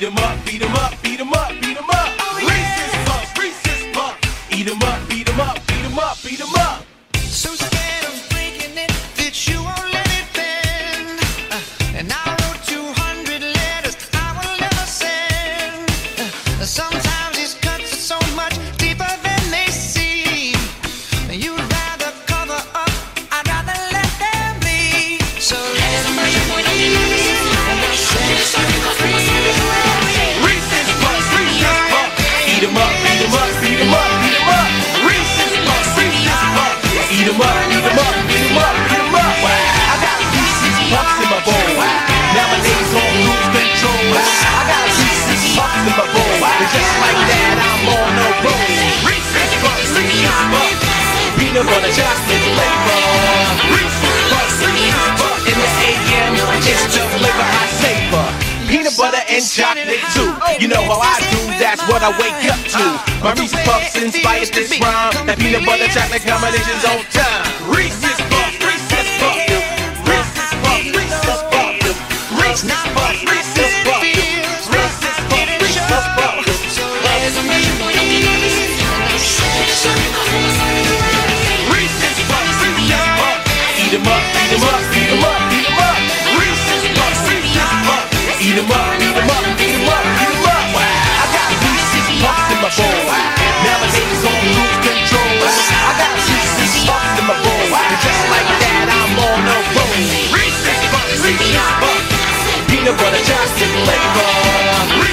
beat 'em up, beat 'em up. looking for the chocolate flavor. Reese's Puffs in the AM, it's the flavor I savor. Peanut butter and chocolate too. You know how I do, that's what I wake up to. My Reese's Puffs inspired this rhyme. That peanut butter chocolate combination's on time. Reese's peanut butter chopstick flavor.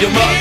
beat 'em up.